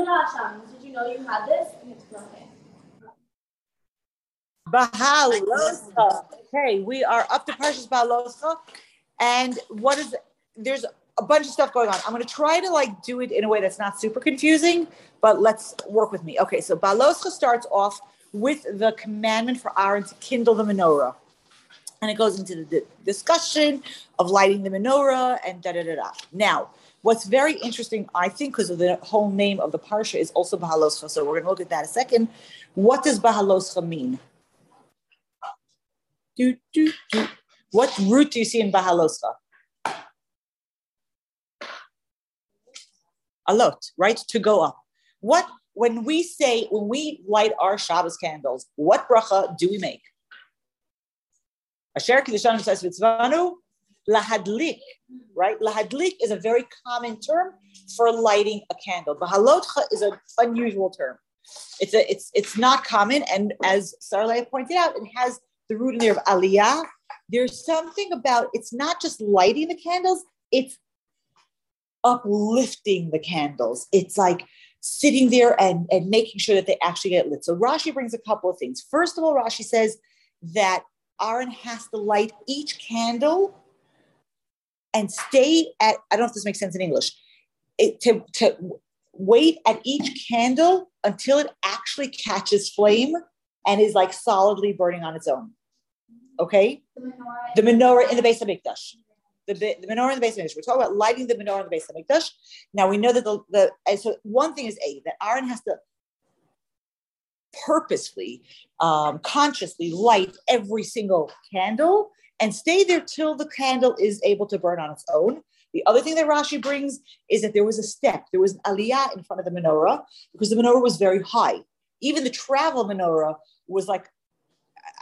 Did you know you had this? Bahaloscha. Okay, we are up to Parshas Bahaloscha, and what is there's a bunch of stuff going on. I'm going to try to like do it in a way that's not super confusing, but let's work with me. Okay, so Bahaloscha starts off with the commandment for Aaron to kindle the menorah, and it goes into the discussion of lighting the menorah and da da da da. Now, what's very interesting, I think, because of the whole name of the parsha is also Bahaloscha. So we're going to look at that a second. What does Bahaloscha mean? Do, do, do. What root do you see in Bahaloscha? Alot, right? To go up. What when we say when we light our Shabbos candles, what bracha do we make? Asher kiddushanu says lahadlik, right? Lahadlik is a very common term for lighting a candle. Bahalotcha is an unusual term. It's a it's it's not common, and as Sarley pointed out, it has the root in there of aliyah. There's something about it's not just lighting the candles; it's uplifting the candles. It's like sitting there and, and making sure that they actually get lit. So Rashi brings a couple of things. First of all, Rashi says that Aaron has to light each candle and stay at, I don't know if this makes sense in English, it, to, to wait at each candle until it actually catches flame and is like solidly burning on its own. Okay? The menorah in the Beis Hamikdash the, the menorah in the Beis Hamikdash. We're talking about lighting the menorah in the Beis Hamikdash. Now we know that the, the and so one thing is a that Aaron has to purposefully, um, consciously light every single candle and stay there till the candle is able to burn on its own. The other thing that Rashi brings is that there was a step, there was an aliyah in front of the menorah because the menorah was very high. Even the travel menorah was like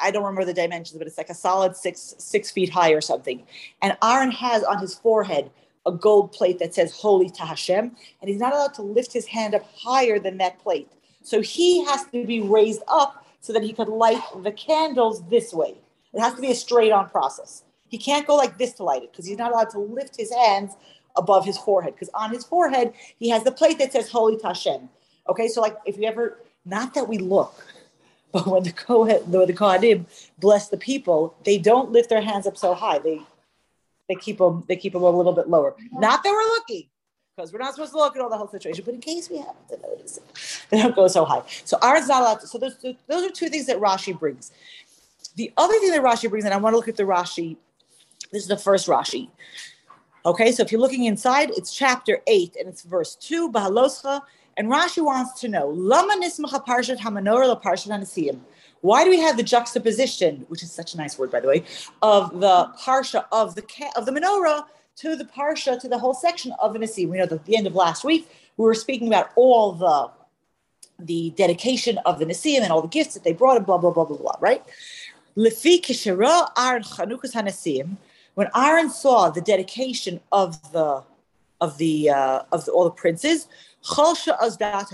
I don't remember the dimensions, but it's like a solid six six feet high or something. And Aaron has on his forehead a gold plate that says "Holy to Hashem," and he's not allowed to lift his hand up higher than that plate. So he has to be raised up so that he could light the candles this way. It has to be a straight on process. He can't go like this to light it because he's not allowed to lift his hands above his forehead because on his forehead he has the plate that says "Holy to Hashem." Okay, so like if you ever, not that we look, but when the Kohen, the, the Kohanim bless the people, they don't lift their hands up so high. They they keep them they keep them a little bit lower. Not that we're looking, because we're not supposed to look at all the whole situation, but in case we happen to notice it, they don't go so high. So Aaron's not allowed. So those those are two things that Rashi brings. The other thing that Rashi brings, and I want to look at the Rashi. This is the first Rashi. Okay, so if you're looking inside, it's chapter eight and it's verse two. Bahaloscha and Rashi wants to know, Why do we have the juxtaposition, which is such a nice word, by the way, of the parsha of the of the menorah to the parsha to the whole section of the Nesiim? We know that at the end of last week we were speaking about all the the dedication of the Nesiim and all the gifts that they brought and blah blah blah blah blah. Right? When Aaron saw the dedication of the of the uh, of the, all the princes.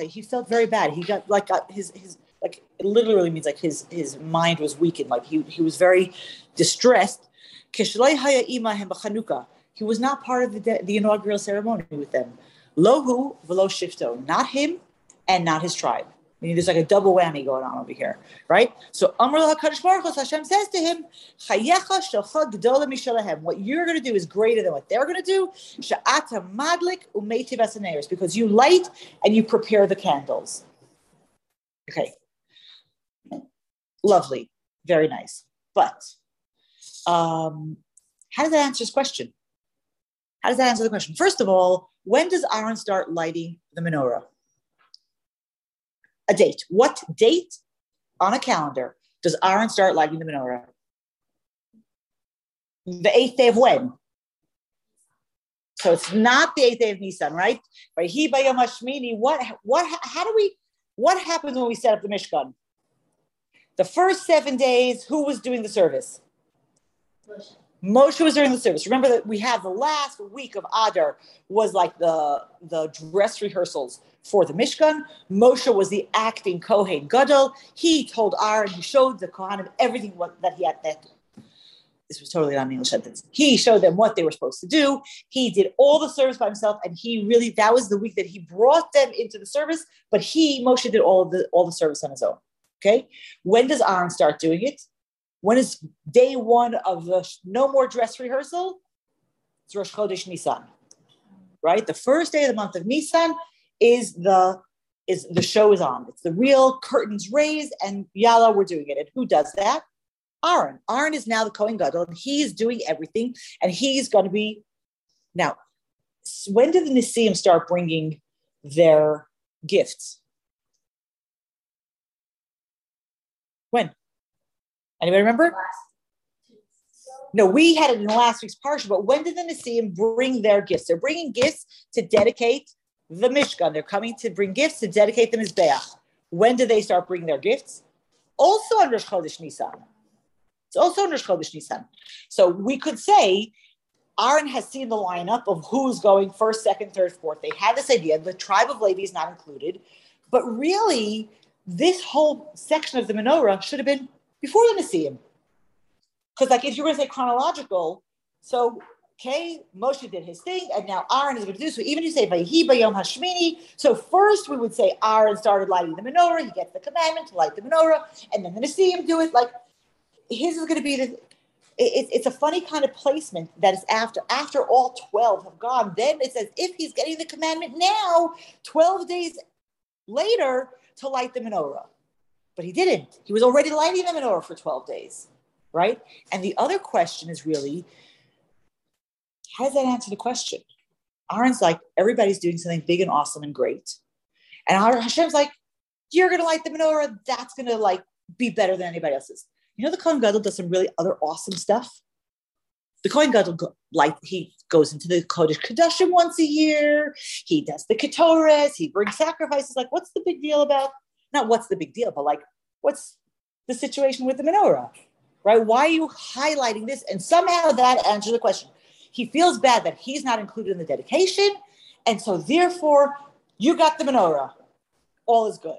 He felt very bad. He got like got his his like it literally means like his his mind was weakened. Like he he was very distressed. He was not part of the, the inaugural ceremony with them. Lohu velo shifto, not him and not his tribe. Meaning there's like a double whammy going on over here, right? So Amr Baruch Hashem says to him. What you're going to do is greater than what they're going to do. Because you light and you prepare the candles. Okay. Lovely. Very nice. But um, how does that answer this question? How does that answer the question? First of all, when does Aaron start lighting the menorah? A date. What date on a calendar does Aaron start lighting the menorah? The eighth day of when? So it's not the eighth day of Nisan, right? Right. He by Yom Hashmini. What? What? How do we? What happens when we set up the Mishkan? The first seven days, who was doing the service? Moshe. Moshe was doing the service. Remember that we had the last week of Adar was like the the dress rehearsals for the Mishkan. Moshe was the acting Kohen Gadol. He told Aaron, he showed the Kohanim everything that he had that. this was totally not an English sentence. He showed them what they were supposed to do. He did all the service by himself, and he really that was the week that he brought them into the service. But he Moshe did all the all the service on his own. Okay, when does Aaron start doing it? When is day one of the no more dress rehearsal? It's Rosh Chodesh Nisan, right? The first day of the month of Nisan is the is the show is on. It's the real curtains raised, and yalla, we're doing it. And who does that? Aaron. Aaron is now the Kohen Gadol, and he's doing everything, and he's going to be now. When did the Nesiim start bringing their gifts? When? Anybody remember? No, we had it in last week's parsha, but when did the Nesiim bring their gifts? They're bringing gifts to dedicate the Mishkan. They're coming to bring gifts to dedicate the Mizbeach. When do they start bringing their gifts? Also on Rosh Chodesh Nisan. It's also on Rosh Chodesh Nisan. So we could say Aaron has seen the lineup of who's going first, second, third, fourth. They had this idea. The tribe of Levi is not included, but really, this whole section of the menorah should have been before the Nesiim. Because, like, if you're going to say chronological, so okay, Moshe did his thing, and now Aaron is going to do so. Even if you say Vayihi Bayom Hashmini, so first we would say Aaron started lighting the menorah. He gets the commandment to light the menorah, and then the Nesiim do it. Like his is going to be the. It, it's a funny kind of placement that is after after all 12 have gone then it's as if he's getting the commandment now 12 days later to light the menorah but he didn't he was already lighting the menorah for 12 days right and the other question is really how does that answer the question aaron's like everybody's doing something big and awesome and great and hashem's like you're going to light the menorah that's going to like be better than anybody else's you know, the Kohen Gadol does some really other awesome stuff. The Kohen Gadol, like he goes into the Kodesh Kodashim once a year. He does the Ketores. He brings sacrifices. Like, what's the big deal about? Not what's the big deal, but like, what's the situation with the menorah, right? Why are you highlighting this? And somehow that answers the question. He feels bad that he's not included in the dedication, and so therefore you got the menorah. All is good.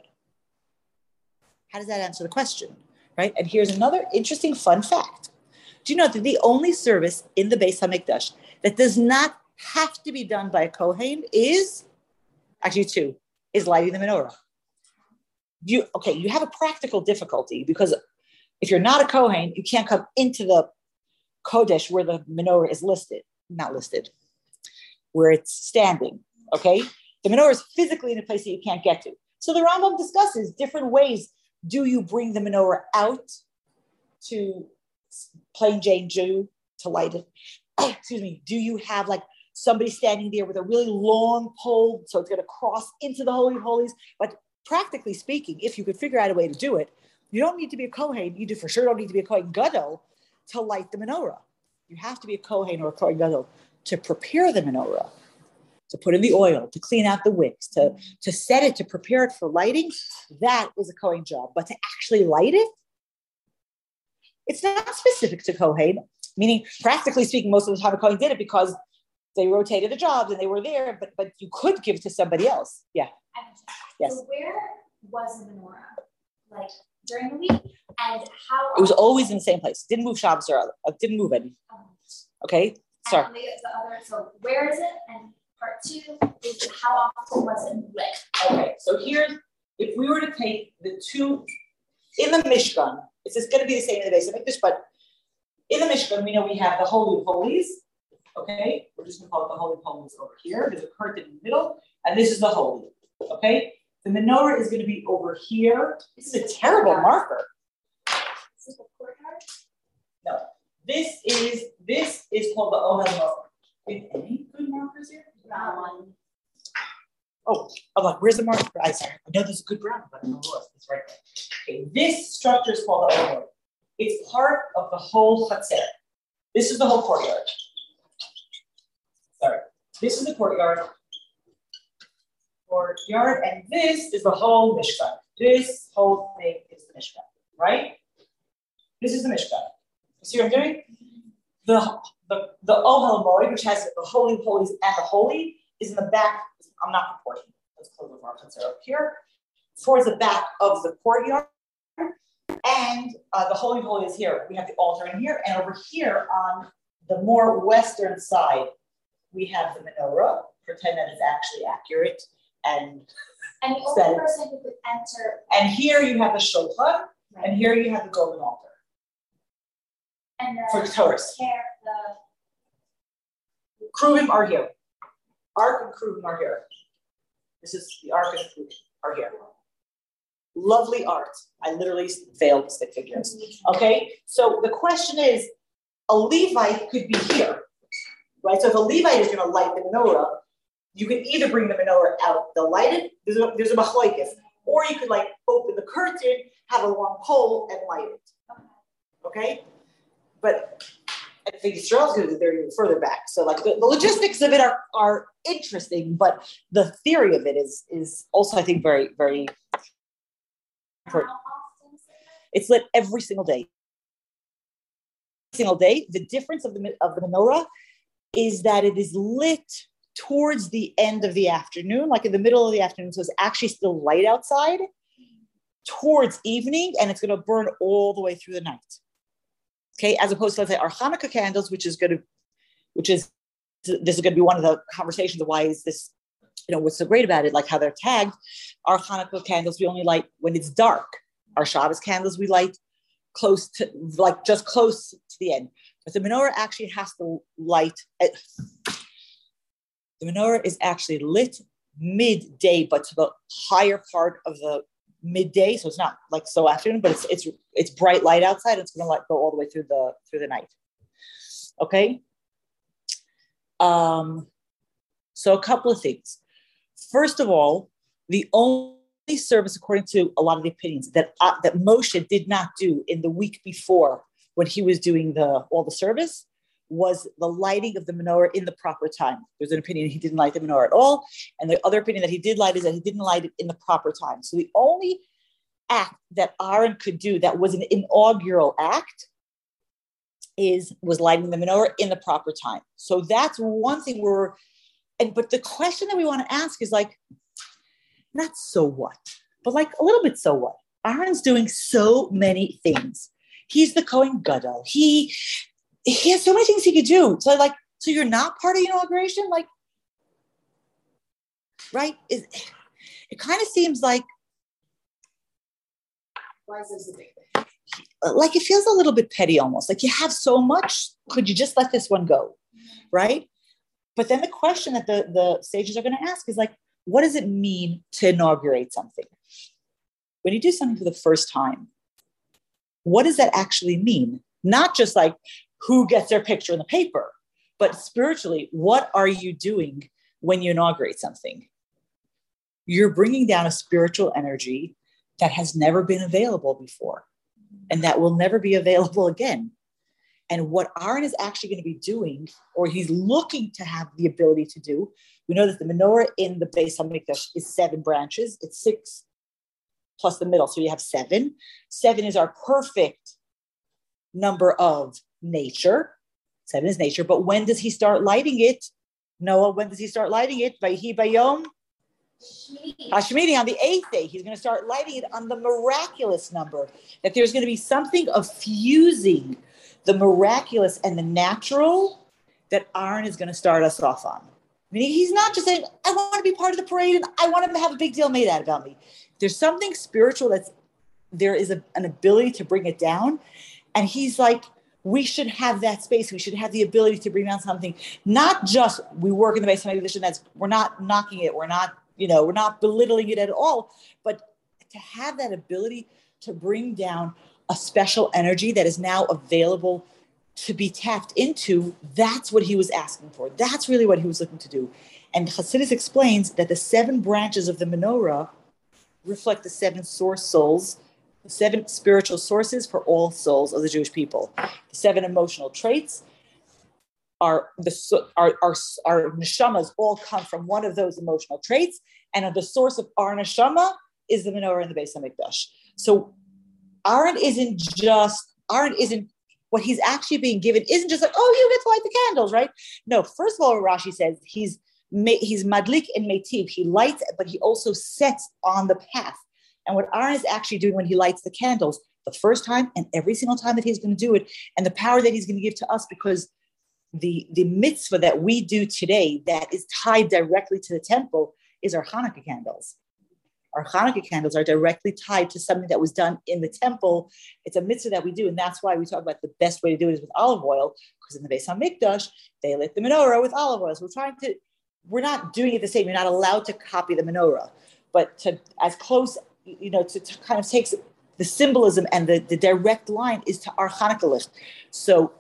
How does that answer the question? right? And here's another interesting fun fact. Do you know that the only service in the Beis Hamikdash that does not have to be done by a Kohen is actually two is lighting the menorah. You okay? You have a practical difficulty because if you're not a Kohen, you can't come into the Kodesh where the menorah is listed, not listed, where it's standing. Okay, the menorah is physically in a place that you can't get to. So the Rambam discusses different ways do you bring the menorah out to plain Jane Jew to light it? Excuse me. Do you have like somebody standing there with a really long pole so it's going to cross into the Holy of Holies? But practically speaking, if you could figure out a way to do it, you don't need to be a Kohen. You do for sure don't need to be a Kohen Gadol to light the menorah. You have to be a Kohen or a Kohen Gadol to prepare the menorah to put in the oil, to clean out the wicks, to, to set it, to prepare it for lighting, that is a Kohen job. But to actually light it, it's not specific to Kohen, meaning practically speaking, most of the time a Kohen did it because they rotated the jobs and they were there, but but you could give to somebody else. Yeah. Yes. So where was the menorah? Like during the week? And how it was always in the same place. Didn't move shops or other, uh, didn't move any. Oh. Okay. Sorry. The, the other, so where is it and Part two is how often was it lit? Okay, so here's if we were to take the two in the Mishkan, it's just going to be the same in the Beis Hamikdash, but in the Mishkan, we know we have the Holy of Holies. Okay, we're just going to call it the Holy of Holies over here. There's a curtain in the middle, and this is the Holy. Okay, the menorah is going to be over here. This is a terrible marker. Is this the courtyard? No, this is this is called the Ohel Any good markers here? Oh, I'm like, where's the marker? I sorry, I know there's a good brown, but I don't know what. It's right there. Okay, this structure is called the Ohel. It's part of the whole Chatzer. This is the whole courtyard. Sorry, this is the courtyard. Courtyard, and this is the whole Mishkan. This whole thing is the Mishkan, right? This is the Mishkan. See what I'm doing? The the, the Ohel Moed, which has the Holy Holies and the Holy, is in the back. I'm not proportioning. Let's close the markets up here. Towards the back of the courtyard. And uh, the Holy Holy is here. We have the altar in here. And over here on the more western side, we have the menorah. Pretend that it's actually accurate. And, and the only person who could enter. And here you have the shulchan. Right. And here you have the golden altar. And the, for the Taurus. the Kruvim are here. Ark and Kruvim are here. This is the Ark and Kruvim are here. Lovely art. I literally failed to stick figures. Okay, so the question is, a Levite could be here, right? So if a Levite is going to light the menorah, you can either bring the menorah out, the lighted, there's a, there's a machlokes, or you could like open the curtain, have a long pole, and light it. Okay, but I think Israel's going to do even further back. So like the, the, logistics of it are, are interesting, but the theory of it is is also I think very very important. It's lit every single day. Single day. The difference of the of the menorah is that it is lit towards the end of the afternoon, like in the middle of the afternoon. So it's actually still light outside towards evening, and it's going to burn all the way through the night. Okay, as opposed to let's say our Hanukkah candles, which is going to, which is this is going to be one of the conversations of why is this, you know, what's so great about it, like how they're tagged. Our Hanukkah candles we only light when it's dark. Our Shabbos candles we light close to, like just close to the end. But the menorah actually has to light. The menorah is actually lit midday, but to the higher part of the midday, so it's not like so afternoon, but it's it's it's bright light outside. It's going to like go all the way through the through the night. Okay. Um, so a couple of things. First of all, the only service, according to a lot of the opinions, that uh, that Moshe did not do in the week before when he was doing the all the service was the lighting of the menorah in the proper time. There's an opinion he didn't light the menorah at all. And the other opinion that he did light is that he didn't light it in the proper time. So the only act that Aaron could do that was an inaugural act is was lighting the menorah in the proper time. So that's one thing we're and but the question that we want to ask is like, not so what, but like a little bit so what. Aaron's doing so many things. He's the Kohen Gadol. He he has so many things he could do. So like, so you're not part of the inauguration, like, right? Is it kind of seems like. Why is this a big thing? Like it feels a little bit petty almost. Like you have so much. Could you just let this one go? Right? But then the question that the, the sages are going to ask is like, what does it mean to inaugurate something? When you do something for the first time, what does that actually mean? Not just like, who gets their picture in the paper. But spiritually, what are you doing when you inaugurate something? You're bringing down a spiritual energy that has never been available before and that will never be available again. And what Aaron is actually going to be doing, or he's looking to have the ability to do, we know that the menorah in the Beis Mikdash is seven branches. It's six plus the middle, so you have seven. Seven is our perfect number of nature. Seven is nature. But when does he start lighting it? Noah, when does he start lighting it? Vayhi bayom Hashmini on the eighth day, he's going to start lighting it on the miraculous number. That there's going to be something of fusing the miraculous and the natural that Aaron is going to start us off on. I mean, he's not just saying, I want to be part of the parade and I want to have a big deal made out about me. There's something spiritual that's there is a, an ability to bring it down. And he's like, we should have that space. We should have the ability to bring down something, not just we work in the basement edition. That's we're not knocking it. We're not, you know, we're not belittling it at all. But to have that ability to bring down a special energy that is now available to be tapped into, that's what he was asking for. That's really what he was looking to do. And Hasidus explains that the seven branches of the menorah reflect the seven source souls the seven spiritual sources for all souls of the Jewish people. The seven emotional traits are the our, our, our neshamas all come from one of those emotional traits, and the source of our neshama is the menorah in the Beis Hamikdash. So Aaron isn't just Aaron isn't what he's actually being given isn't just like oh you get to light the candles right no first of all Rashi says he's he's madlik and metiv he lights but he also sets on the path and what Aaron is actually doing when he lights the candles, the first time and every single time that he's going to do it, and the power that he's going to give to us because the the mitzvah that we do today that is tied directly to the temple is our Hanukkah candles. Our Hanukkah candles are directly tied to something that was done in the temple. It's a mitzvah that we do, and that's why we talk about the best way to do it is with olive oil, because in the Beis Hamikdash they lit the menorah with olive oil. So we're trying to, we're not doing it the same. You're not allowed to copy the menorah, but to as close, you know, to, to kind of take the symbolism and the, the direct line is to our Hanukkah. So,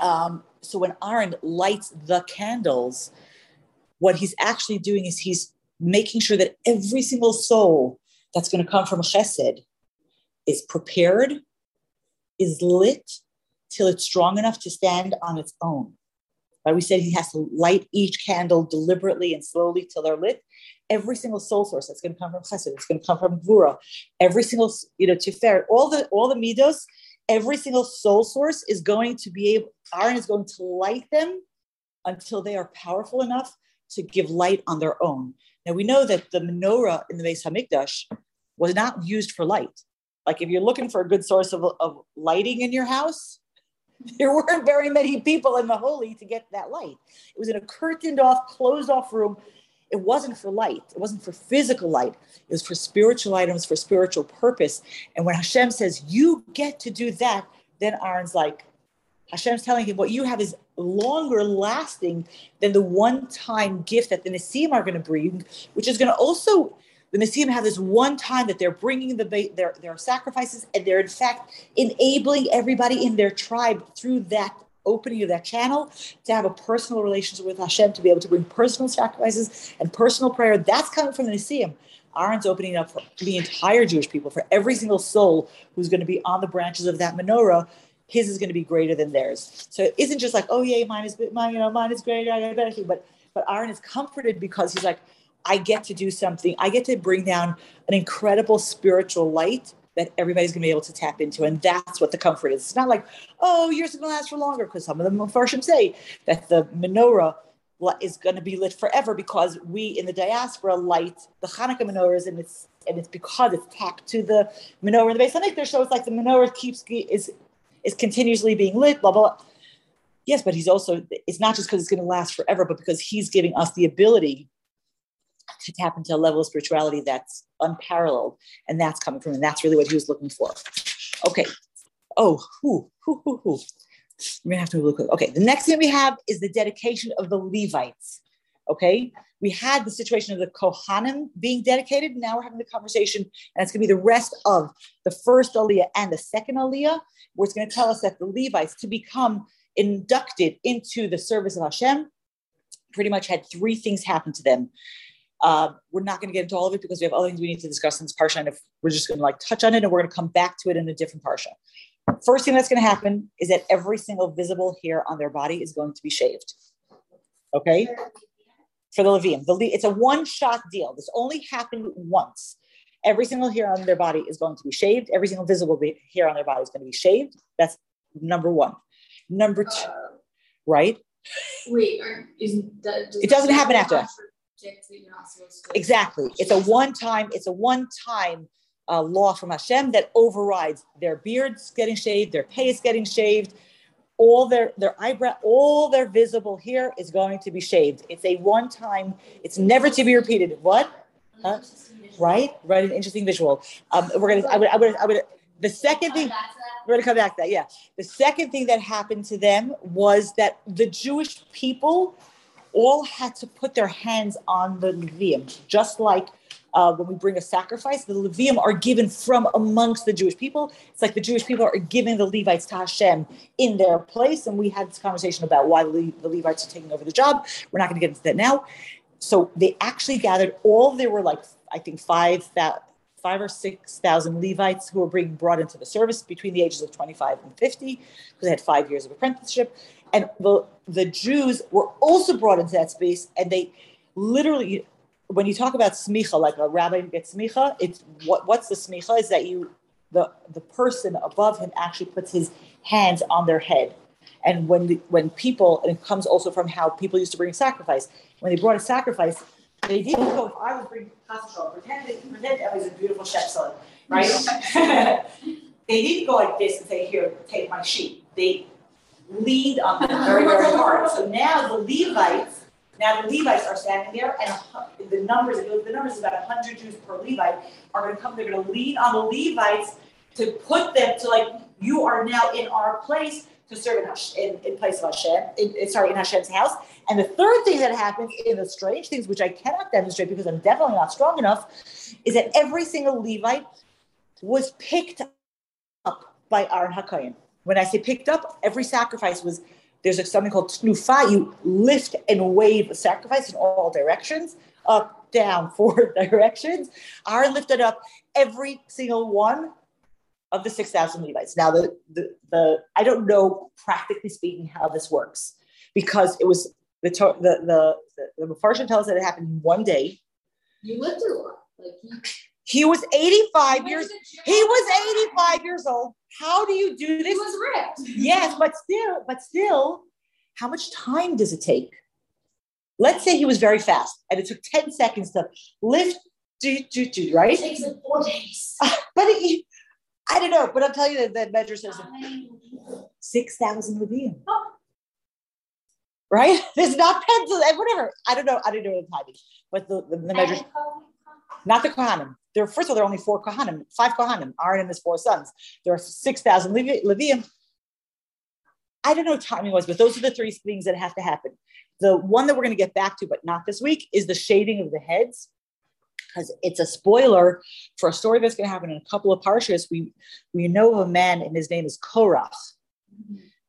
um, so when Aaron lights the candles, what he's actually doing is he's making sure that every single soul that's going to come from Chesed is prepared, is lit till it's strong enough to stand on its own. Right? We said he has to light each candle deliberately and slowly till they're lit. Every single soul source that's going to come from Chesed, it's going to come from Gvura. Every single, you know, Tiferet, all the all the midos, every single soul source is going to be able. Aaron is going to light them until they are powerful enough to give light on their own. Now we know that the menorah in the Beis Hamikdash was not used for light. Like if you're looking for a good source of, of lighting in your house, there weren't very many people in the holy to get that light. It was in a curtained off, closed off room. It wasn't for light. It wasn't for physical light. It was for spiritual items, for spiritual purpose. And when Hashem says, you get to do that, then Aaron's like, Hashem's telling him what you have is longer lasting than the one time gift that the Nesiim are going to bring, which is going to also, the Nesiim have this one time that they're bringing the, their, their sacrifices and they're in fact enabling everybody in their tribe through that opening of that channel to have a personal relationship with Hashem, to be able to bring personal sacrifices and personal prayer. That's coming from the Nesiim. Aaron's opening up for the entire Jewish people, for every single soul who's going to be on the branches of that menorah his is going to be greater than theirs. So it isn't just like, oh yay, mine is mine, you know, mine is greater, I got a better thing. But but Aaron is comforted because he's like, I get to do something. I get to bring down an incredible spiritual light that everybody's going to be able to tap into. And that's what the comfort is. It's not like, oh, yours is going to last for longer, because some of them Mepharshim say that the menorah is going to be lit forever because we in the diaspora light the Hanukkah menorahs and it's and it's because it's tacked to the menorah in the Beis Hamikdash. So it's like the menorah keeps is is continuously being lit, blah, blah, blah. Yes, but he's also, it's not just because it's going to last forever, but because he's giving us the ability to tap into a level of spirituality that's unparalleled. And that's coming from him. That's really what he was looking for. Okay. Oh, who, who, who, who. We're gonna have to look. Okay, the next thing we have is the dedication of the Levites. Okay, we had the situation of the Kohanim being dedicated. Now we're having the conversation, and it's going to be the rest of the first Aliyah and the second Aliyah, where it's going to tell us that the Levites to become inducted into the service of Hashem pretty much had three things happen to them. Uh, we're not going to get into all of it because we have other things we need to discuss in this parsha, and if we're just going to like touch on it, and we're going to come back to it in a different parsha. First thing that's going to happen is that every single visible hair on their body is going to be shaved. Okay, for the Levium. The, it's a one shot deal. This only happened once. Every single hair on their body is going to be shaved. Every single visible hair on their body is going to be shaved. That's number one. Number two, uh, right? Wait, isn't that, does it doesn't happen after. Exactly. It's a one time. It's a one time uh, law from Hashem that overrides. Their beards getting shaved, their pay is getting shaved, all their their eyebrow all their visible hair is going to be shaved. It's a one time it's never to be repeated. What? Huh? right? Right an interesting visual. Um we're gonna i would i would i would the second thing we're gonna come back to that yeah. The second thing that happened to them was that the jewish people all had to put their hands on the Levium, just like uh, when we bring a sacrifice, the Levium are given from amongst the Jewish people. It's like the Jewish people are giving the Levites to Hashem in their place. And we had this conversation about why the, the Levites are taking over the job. We're not going to get into that now. So they actually gathered all, there were like, I think, five, five or 6,000 Levites who were being brought into the service between the ages of 25 and 50, because they had five years of apprenticeship. And the, the Jews were also brought into that space and they literally when you talk about smicha, like a rabbi who gets smicha, it's what what's the smicha is that you the the person above him actually puts his hands on their head. And when the, when people, and it comes also from how people used to bring sacrifice. When they brought a sacrifice, they didn't go. If I was bringing chasashol, pretend pretend I was a beautiful chef son, right? they didn't go like this and say, here, take my sheep. They leaned on them very, very hard. So now the Levites, now the Levites are standing there, and the numbers, the numbers is about 100 Jews per Levite are going to come. They're going to lean on the Levites to put them to like, you are now in our place to serve in, in, in place of Hashem, in, sorry, in Hashem's house. And the third thing that happens in the strange things, which I cannot demonstrate because I'm definitely not strong enough, is that every single Levite was picked up by Aaron Hakohen. When I say picked up, every sacrifice was there's something called tnufa. You lift and wave a sacrifice in all directions, up, down, four directions. Aaron lifted up every single one of the 6,000 Levites. Now, the, the, the, I don't know, practically speaking, how this works because it was the, the, the, the, the Mepharshim tells us that it happened in one day. You lived a lot. Like he, he was 85 years, he was 85 years old. How do you do this? He was ripped. Yes, but still, but still, how much time does it take? Let's say he was very fast and it took 10 seconds to lift, do, do, do, right? It takes like four days. but it, I don't know, but I'll tell you that the measure says 6,000 Levim. Oh. Right? There's not pencils and whatever. I don't know. I don't know the timing, but the, the, the measures. Not the Kohanim. There, first of all, there are only four Kohanim, five Kohanim, Aaron and his four sons. There are 6,000 Levium. I don't know what timing was, but those are the three things that have to happen. The one that we're going to get back to, but not this week, is the shading of the heads because it's a spoiler for a story that's going to happen in a couple of parshas. We we know of a man, and his name is Korach.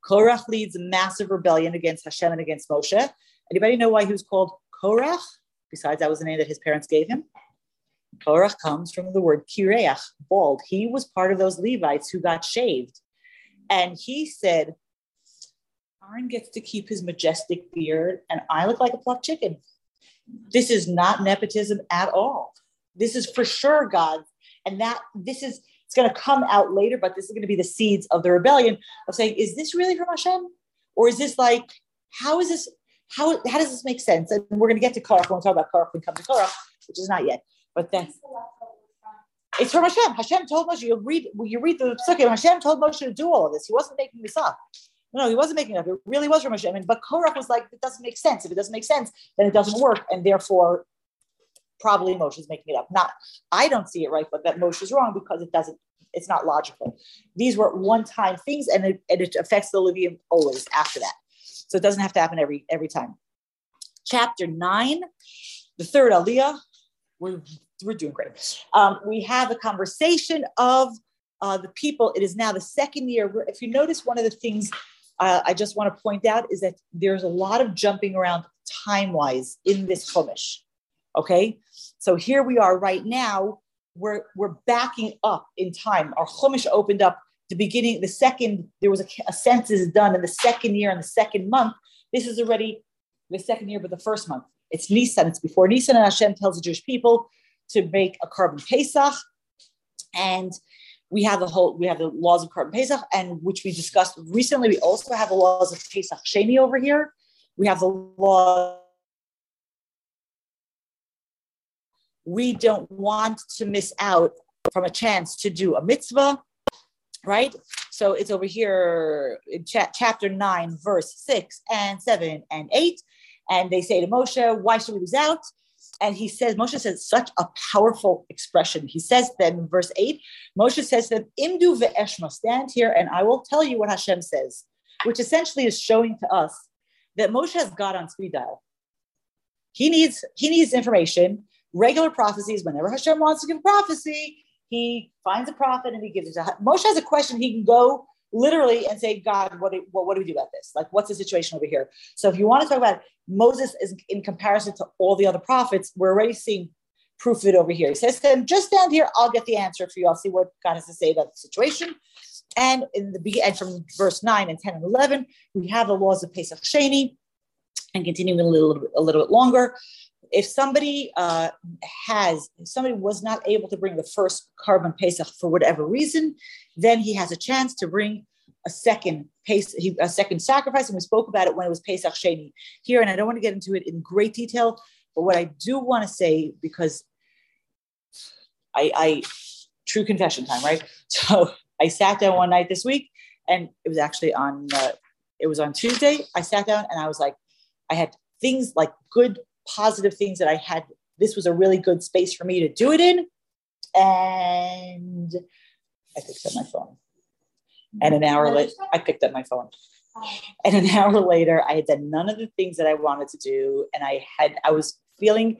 Korach leads a massive rebellion against Hashem and against Moshe. Anybody know why he was called Korach? Besides, that was the name that his parents gave him. Korach comes from the word kireach, bald. He was part of those Levites who got shaved. And he said, Aaron gets to keep his majestic beard, and I look like a plucked chicken. This is not nepotism at all. This is for sure God. And that this is it's going to come out later, but this is going to be the seeds of the rebellion of saying, is this really from Hashem? Or is this like, how is this, how, how does this make sense? And we're going to get to Korach when we talk about Korach when we come to Korach, which is not yet. But then it's from Hashem. Hashem told Moshe, you read, you read the Psukim, Hashem told Moshe to do all of this. He wasn't making this up. No, he wasn't making it up. It really was from Hashem. And, but Korach was like, it doesn't make sense. If it doesn't make sense, then it doesn't work. And therefore, probably Moshe is making it up. Not, I don't see it right, but that Moshe is wrong because it doesn't, it's not logical. These were one-time things and it, and it affects the Levium always after that. So it doesn't have to happen every, every time. Chapter nine, the third Aliyah, we're, we're doing great. Um, we have a conversation of uh, the people. It is now the second year. If you notice, one of the things uh, I just want to point out is that there's a lot of jumping around time wise in this Chumash. Okay, so here we are right now. We're we're backing up in time. Our Chumash opened up the beginning, the second. There was a, a census done in the second year and the second month. This is already the second year, but the first month. It's Nisan. It's before Nisan, and Hashem tells the Jewish people to make a korban Pesach, and we have the whole we have the laws of korban Pesach, and which we discussed recently. We also have the laws of Pesach Sheni over here. We have the law. We don't want to miss out from a chance to do a mitzvah, right? So it's over here in cha- chapter 9, verse 6 and 7 and 8. And they say to Moshe, Why should we lose out? And he says, Moshe says such a powerful expression. He says then in verse 8, Moshe says them, Imdu ve'eshma, stand here and I will tell you what Hashem says, which essentially is showing to us that Moshe has God on speed dial. He needs, he needs information, regular prophecies. Whenever Hashem wants to give prophecy, he finds a prophet and he gives it to Moshe has a question, he can go literally and say, God, what do, what, what do we do about this? Like, what's the situation over here? So if you want to talk about Moses is in comparison to all the other prophets, we're already seeing proof of it over here. He says to him, just stand here, I'll get the answer for you. I'll see what God has to say about the situation. And in the beginning, from verse 9 and 10 and 11, we have the laws of Pesach Sheni and continuing a little, a little bit longer. If somebody uh, has, if somebody was not able to bring the first korban Pesach for whatever reason, then he has a chance to bring a second pace, a second sacrifice, and we spoke about it when it was Pesach Sheni here. And I don't want to get into it in great detail, but what I do want to say because I, I true confession time, right? So I sat down one night this week, and it was actually on. Uh, it was on Tuesday. I sat down and I was like, I had things like good, positive things that I had. This was a really good space for me to do it in, and I picked up my phone. And an hour later, I picked up my phone. And an hour later, I had done none of the things that I wanted to do. And I had, I was feeling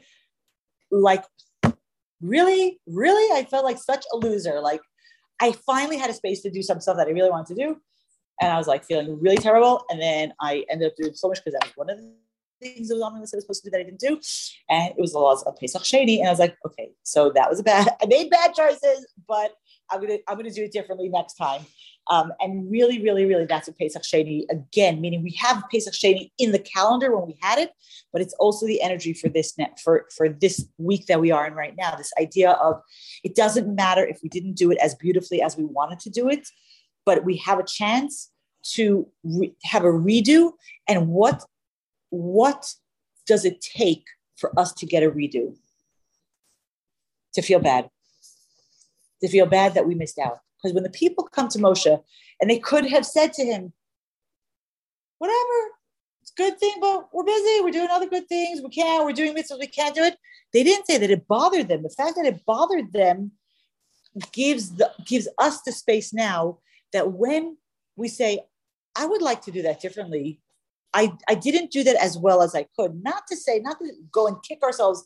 like really, really, I felt like such a loser. Like I finally had a space to do some stuff that I really wanted to do. And I was like feeling really terrible. And then I ended up doing so much because that was one of the things my list I was supposed to do that I didn't do. And it was the laws of Pesach Sheni. And I was like, okay, so that was a bad, I made bad choices, but I'm gonna I'm gonna do it differently next time. Um, and really, really, really, that's what Pesach Sheni again, meaning we have Pesach Sheni in the calendar when we had it, but it's also the energy for this net for for this week that we are in right now. This idea of it doesn't matter if we didn't do it as beautifully as we wanted to do it, but we have a chance to re- have a redo. And what what does it take for us to get a redo? To feel bad to feel bad that we missed out. Because when the people come to Moshe and they could have said to him, whatever, it's a good thing, but we're busy. We're doing other good things. We can't. We're doing mitzvahs. We can't do it. They didn't say that it bothered them. The fact that it bothered them gives the gives us the space now that when we say, I would like to do that differently, I, I didn't do that as well as I could. Not to say, not to go and kick ourselves.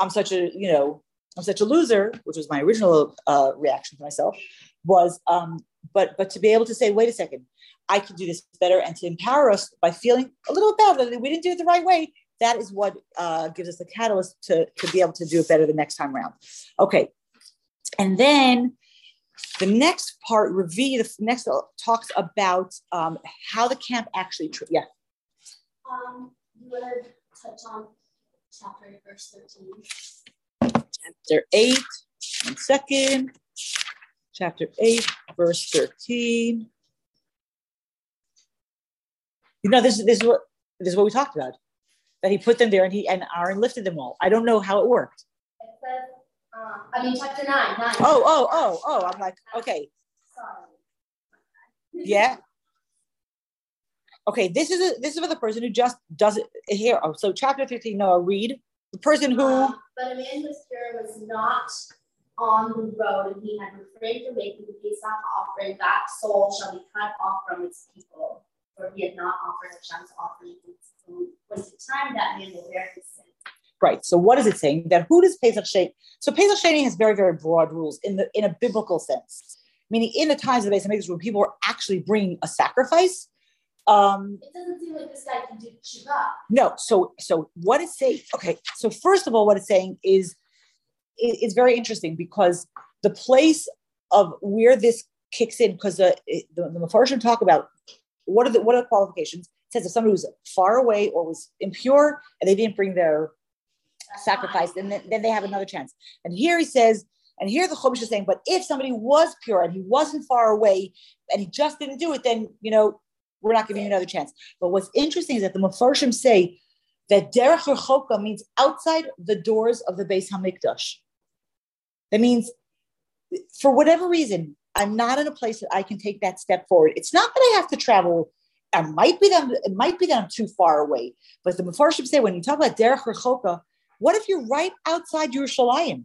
I'm such a, you know, I'm such a loser, which was my original uh, reaction to myself, was um, but but to be able to say, wait a second, I can do this better, and to empower us by feeling a little bad that we didn't do it the right way. That is what uh, gives us the catalyst to to be able to do it better the next time around. Okay, and then the next part, Ravi, the next talks about um, how the camp actually. Tr- yeah. Um, you want to touch on chapter verse thirteen chapter 8, one second. Chapter 8, verse 13. You know, this, this is what this is what we talked about. That he put them there and he and Aaron lifted them all. I don't know how it worked. It says, uh, I mean, chapter 9, 9. Oh, oh, oh, oh. I'm like, okay. Sorry. Yeah. Okay, this is a, this is for the person who just doesn't here. Oh, so chapter 13, Noah, read. The person who Um, but a man whose spirit was not on the road, and he had refrained from making the Pesach offering, that soul shall be cut off from its people, for he had not offered Hashem's offering. Was the time that man will bear his sin. Right. So what is it saying? That who does Pesach Sheni? So Pesach Sheni has very, very broad rules in the in a biblical sense. Meaning in the times of the Hamikdash when people were actually bringing a sacrifice. Um, It doesn't seem like this guy can do tshuva. no, so so what it's saying, okay, so first of all, what it's saying is it- it's very interesting because the place of where this kicks in, because the the, the Mepharshim talk about what are the what are the qualifications? It says if somebody was far away or was impure and they didn't bring their sacrifice, then, then they have another chance. And here he says, and here the Chumash is saying, but if somebody was pure and he wasn't far away and he just didn't do it, then you know we're not giving you another chance. But what's interesting is that the Mepharshim say that derech rechoka means outside the doors of the Beis Hamikdash. That means, for whatever reason, I'm not in a place that I can take that step forward. It's not that I have to travel. I might be that it might be that I'm too far away. But the Mepharshim say when you talk about derech rechoka, what if you're right outside your Yerushalayim?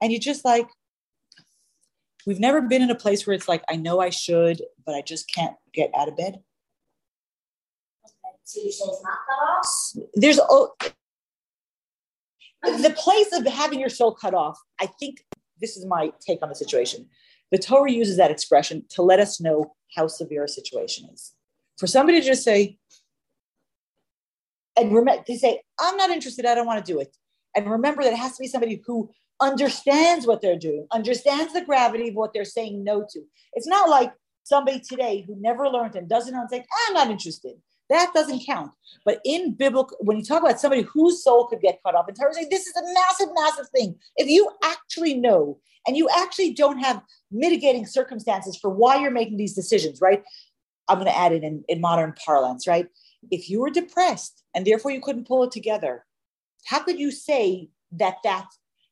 And you're just like, we've never been in a place where it's like, I know I should, but I just can't get out of bed. So your soul's not cut off? There's oh, the place of having your soul cut off. I think this is my take on the situation. The Torah uses that expression to let us know how severe a situation is. For somebody to just say, and remember, they say, I'm not interested, I don't want to do it. And remember that it has to be somebody who understands what they're doing, understands the gravity of what they're saying no to. It's not like somebody today who never learned and doesn't know and say, I'm not interested. That doesn't count. But in biblical, when you talk about somebody whose soul could get cut off, and Torah say this is a massive, massive thing. If you actually know and you actually don't have mitigating circumstances for why you're making these decisions, right? I'm going to add it in, in modern parlance, right? If you were depressed and therefore you couldn't pull it together, how could you say that that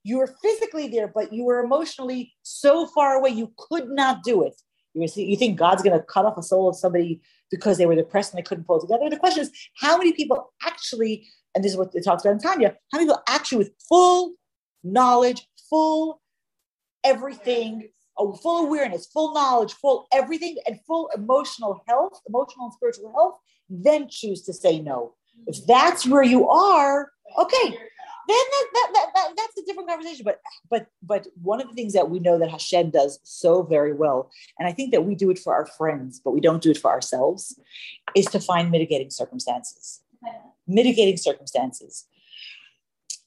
You were physically there, but you were emotionally so far away you could not do it. You, think God's going to cut off a soul of somebody because they were depressed and they couldn't pull together? The question is, how many people actually, and this is what it talks about in Tanya, how many people actually with full knowledge, full everything, full awareness, full knowledge, full everything, and full emotional health, emotional and spiritual health, then choose to say no. If that's where you are, okay, then that, that, that, that, that's a different conversation. But but but one of the things that we know that Hashem does so very well, and I think that we do it for our friends, but we don't do it for ourselves, is to find mitigating circumstances. Mitigating circumstances.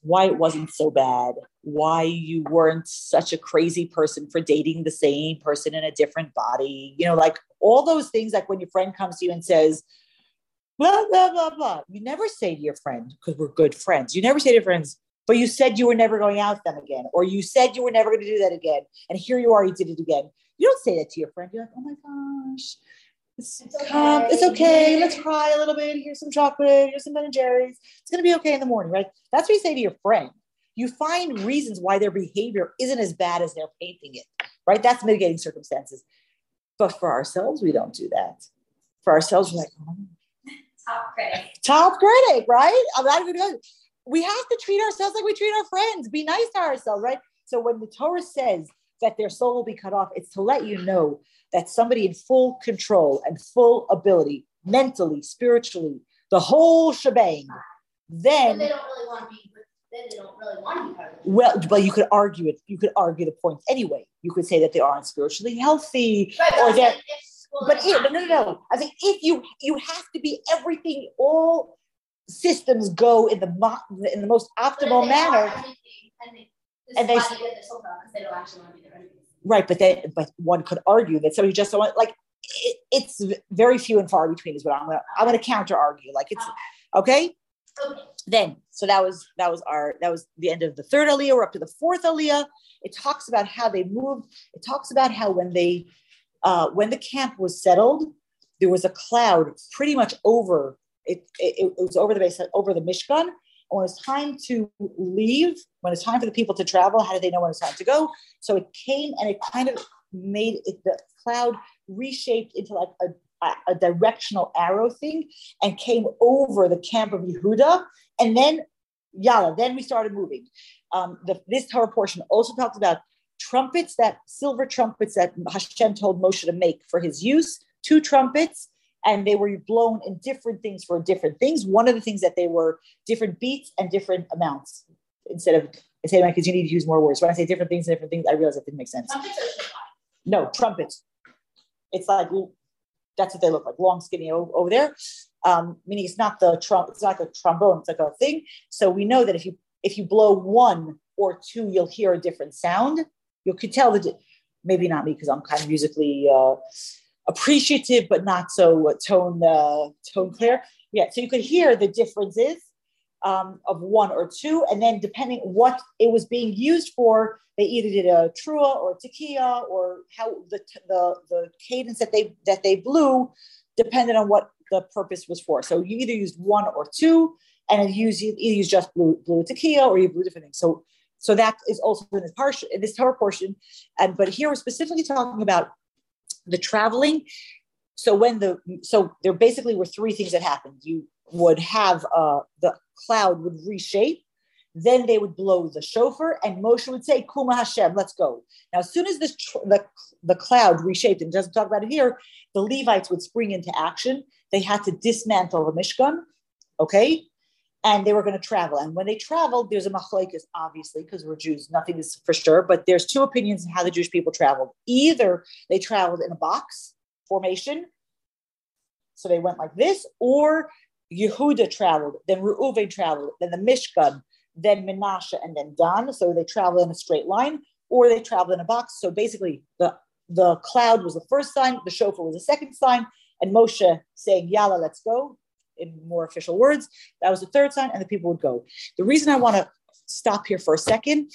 Why it wasn't so bad, why you weren't such a crazy person for dating the same person in a different body, you know, like all those things, like when your friend comes to you and says, blah, blah, blah, blah. You never say to your friend, because we're good friends, you never say to your friends, but you said you were never going out with them again, or you said you were never going to do that again. And here you are, you did it again. You don't say that to your friend. You're like, oh my gosh, it's, it's, okay. it's okay. Let's cry a little bit. Here's some chocolate. Here's some Ben and Jerry's. It's going to be okay in the morning, right? That's what you say to your friend. You find reasons why their behavior isn't as bad as they're painting it, right? That's mitigating circumstances. But for ourselves, we don't do that. For ourselves, we're like, oh, Top critic. top critic, right? I'm not even going. We have to treat ourselves like we treat our friends. Be nice to ourselves, right? So when the Torah says that their soul will be cut off, it's to let you know that somebody in full control and full ability, mentally, spiritually, the whole shebang, then they don't really want to be. Then they don't really want to be part of it. well, but you could argue it. You could argue the point anyway. You could say that they aren't spiritually healthy, Right, or that if- but no, no, no, I think if you you have to be everything, all systems go in the mo- in the most optimal manner, And they, And they- they get this whole because they don't actually want to be there anyway. right? But then, but one could argue that somebody just don't want like it, it's very few and far between. Is what I'm gonna I'm gonna counter argue. Like it's okay. Okay. Then so that was that was our that was the end of the third aliyah. We're up to the fourth aliyah. It talks about how they moved. It talks about how when they uh, when the camp was settled, there was a cloud pretty much over it. It, it was over the base, over the Mishkan. And when it's time to leave, when it's time for the people to travel, how do they know when it's time to go? So it came and it kind of made it, the cloud reshaped into like a, a, directional arrow thing and came over the camp of Yehuda. And then, yalla, then we started moving. Um, the, this Torah portion also talks about trumpets, that silver trumpets that Hashem told Moshe to make for his use, two trumpets, and they were blown in different things for different things. One of the things that they were different beats and different amounts instead of I say because you need to use more words. When I say different things and different things, I realize that didn't make sense. Trumpets are shofar. No, trumpets. It's like that's what they look like, long, skinny over there. Um, meaning it's not the trump, it's not like a trombone, it's like a thing. So we know that if you if you blow one or two, you'll hear a different sound. You could tell that maybe not me because I'm kind of musically uh, appreciative, but not so uh, tone uh, tone clear. Yeah, so you could hear the differences um, of one or two, and then depending what it was being used for, they either did a trua or a tekiah or how the, the the cadence that they that they blew depended on what the purpose was for. So you either used one or two, and it used you either used just blew blew a tekiah or you blew different things. So so that is also in this in this Torah portion, and but here we're specifically talking about the traveling. So when the so there basically were three things that happened. You would have uh, the cloud would reshape, then they would blow the shofar, and Moshe would say, "Kuma Hashem, let's go." Now, as soon as this tr- the the cloud reshaped, and doesn't talk about it here, the Levites would spring into action. They had to dismantle the Mishkan, okay, and they were going to travel. And when they traveled, there's a machlekes, obviously, because we're Jews. Nothing is for sure, but there's two opinions on how the Jewish people traveled. Either they traveled in a box formation, so they went like this, or Yehuda traveled, then Reuven traveled, then the Mishkan, then Menashe, and then Dan. So they traveled in a straight line, or they traveled in a box. So basically, the the cloud was the first sign, the shofar was the second sign, and Moshe saying, Yalla, let's go, in more official words. That was the third sign, and the people would go. The reason I want to stop here for a second,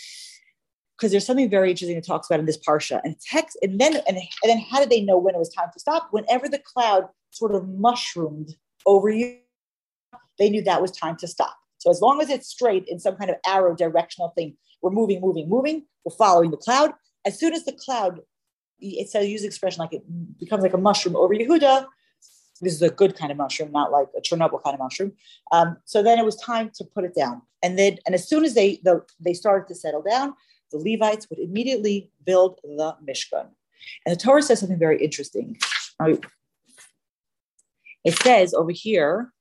because there's something very interesting it talks about in this parsha. And text, and then and, and then how did they know when it was time to stop? Whenever the cloud sort of mushroomed over you, they knew that was time to stop. So as long as it's straight in some kind of arrow directional thing, we're moving, moving, moving. We're following the cloud. As soon as the cloud, it says use expression like it becomes like a mushroom over Yehuda. This is a good kind of mushroom, not like a Chernobyl kind of mushroom. Um, so then it was time to put it down. And then, and as soon as they the, they started to settle down, the Levites would immediately build the Mishkan. And the Torah says something very interesting. It says over here,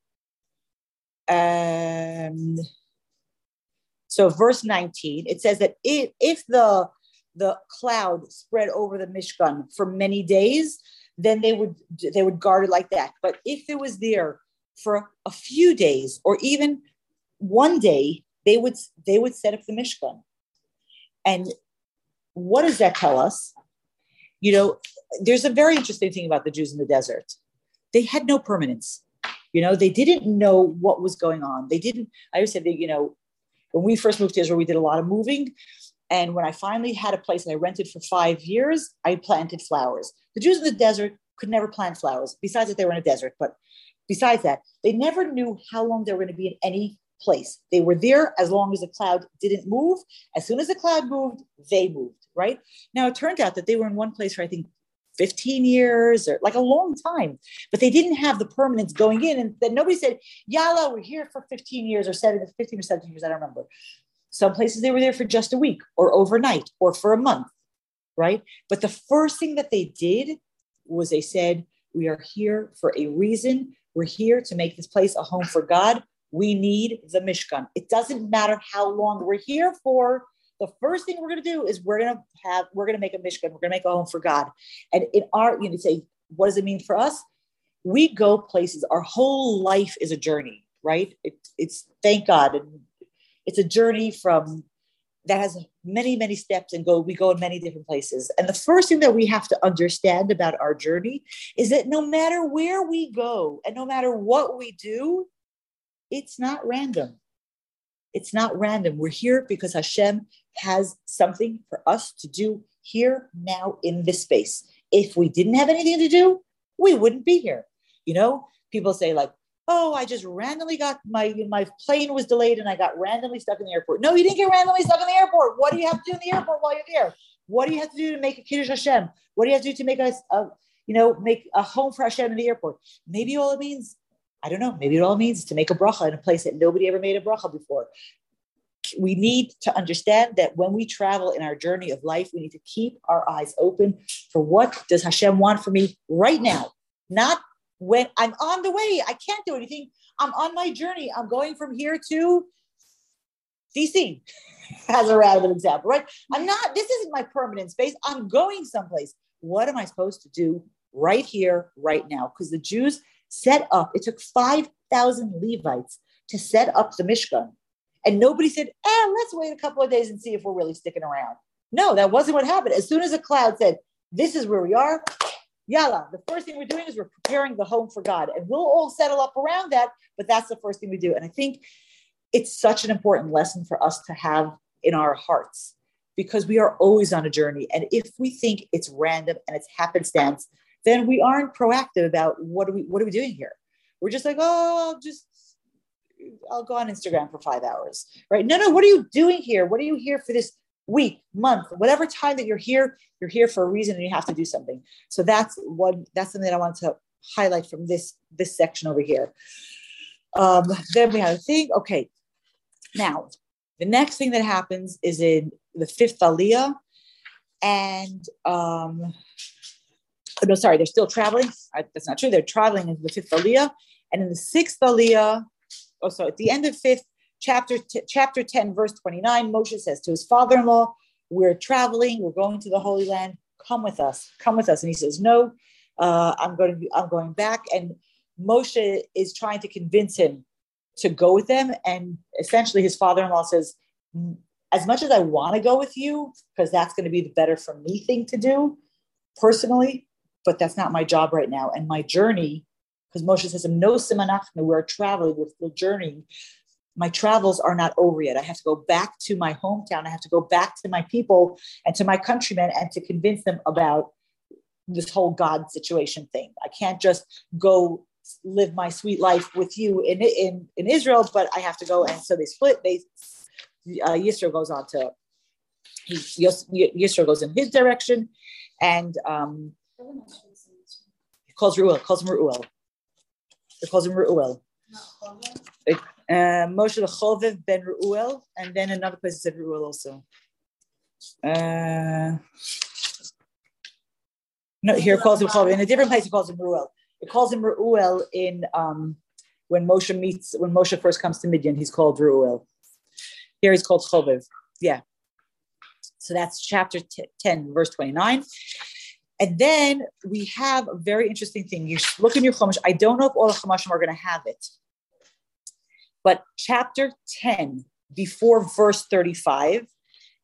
um, so verse 19, it says that if, if the the cloud spread over the Mishkan for many days, then they would they would guard it like that. But if it was there for a few days or even one day, they would they would set up the Mishkan. And what does that tell us? You know, there's a very interesting thing about the Jews in the desert. They had no permanence. You know, they didn't know what was going on. They didn't, I always said that, you know, when we first moved to Israel, we did a lot of moving. And when I finally had a place that I rented for five years, I planted flowers. The Jews in the desert could never plant flowers, besides that they were in a desert. But besides that, they never knew how long they were going to be in any place. They were there as long as the cloud didn't move. As soon as the cloud moved, they moved, right? Now it turned out that they were in one place for I think 15 years or like a long time, but they didn't have the permanence going in. And then nobody said, Yalla, we're here for 15 years or 7, 15 or 17 years, I don't remember. Some places they were there for just a week or overnight or for a month, right? But the first thing that they did was they said, We are here for a reason. We're here to make this place a home for God we need the Mishkan. It doesn't matter how long we're here for. The first thing we're going to do is we're going to have, we're going to make a Mishkan. We're going to make a home for God. And in our, you know, say, what does it mean for us? We go places. Our whole life is a journey, right? It, it's thank God. And it's a journey from that has many, many steps and go, we go in many different places. And the first thing that we have to understand about our journey is that no matter where we go and no matter what we do, it's not random. It's not random. We're here because Hashem has something for us to do here now in this space. If we didn't have anything to do, we wouldn't be here. You know, people say like, "Oh, I just randomly got my my plane was delayed and I got randomly stuck in the airport." No, you didn't get randomly stuck in the airport. What do you have to do in the airport while you're there? What do you have to do to make a kiddush Hashem? What do you have to do to make us, a, you know, make a home for Hashem in the airport? Maybe all it means I don't know, maybe it all means to make a bracha in a place that nobody ever made a bracha before. We need to understand that when we travel in our journey of life, we need to keep our eyes open for what does Hashem want for me right now, not when I'm on the way. I can't do anything. I'm on my journey. I'm going from here to DC as a random example, right? I'm not, this isn't my permanent space. I'm going someplace. What am I supposed to do right here, right now? Because the Jews set up, it took 5,000 Levites to set up the Mishkan. And nobody said, eh, let's wait a couple of days and see if we're really sticking around. No, that wasn't what happened. As soon as a cloud said, this is where we are, yalla, the first thing we're doing is we're preparing the home for God. And we'll all settle up around that, but that's the first thing we do. And I think it's such an important lesson for us to have in our hearts because we are always on a journey. And if we think it's random and it's happenstance, then we aren't proactive about what are we what are we doing here. We're just like, oh, I'll just I'll go on Instagram for five hours, right? No, no. What are you doing here? What are you here for this week, month, whatever time that you're here? You're here for a reason, and you have to do something. So that's one. That's something that I want to highlight from this this section over here. Um, then we have a thing. Okay, now the next thing that happens is in the fifth aliyah, and um, oh, no, sorry, they're still traveling. That's not true. They're traveling into the fifth aliyah. And in the sixth aliyah, oh, so at the end of fifth, chapter, t- chapter 10, verse 29, Moshe says to his father in law, We're traveling, we're going to the Holy Land. Come with us, come with us. And he says, No, uh, I'm going to be, I'm going back. And Moshe is trying to convince him to go with them. And essentially, his father in law says, As much as I want to go with you, because that's going to be the better for me thing to do personally, but that's not my job right now. And my journey, because Moshe says, nosim anachnu, we're traveling, we're still journeying. My travels are not over yet. I have to go back to my hometown. I have to go back to my people and to my countrymen and to convince them about this whole God situation thing. I can't just go live my sweet life with you in in in Israel, but I have to go. And so they split. They uh, Yisro goes on to he Yisro goes in his direction, and um, he calls Ruel, calls him Ruel. He calls him Ruel. Uh, Moshe Chovev ben Ruel, and then another it said Ruel also. Uh, no, here calls him Chovev. In a different place, he calls him Ruel. It calls him Ruel in um, when Moshe meets when Moshe first comes to Midian. He's called Ruel. Here he's called Chovev. Yeah. So that's chapter t- 10, verse 29. And then we have a very interesting thing. You look in your Chumash. I don't know if all the Chumashim are going to have it, but chapter 10, before verse 35,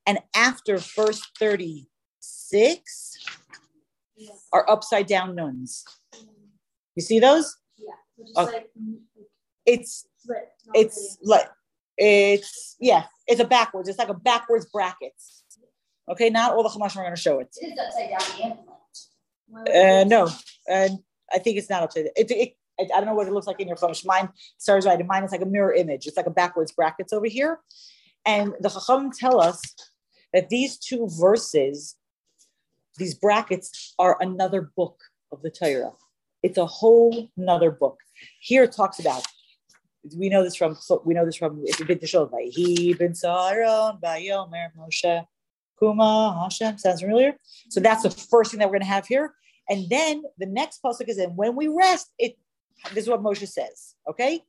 and after verse 36 are upside down nuns. You see those? Yeah. Okay. It's it's like it's yeah, it's a backwards. It's like a backwards brackets. Okay, not all the Chumash are going to show it. It is upside down uh, no, and I think it's not upside down. It, it, I don't know what it looks like in your Chumash. Mine, starts right. In mine, it's like a mirror image. It's like a backwards brackets over here. And the Chacham tell us that these two verses, these brackets, are another book of the Torah. It's a whole another book. Here it talks about. We know this from we know this from if you've been to Shul Saron Moshe Kuma Hashem. Sounds familiar? So that's the first thing that we're going to have here. And then the next pasuk is in when we rest. It this is what Moshe says. Okay,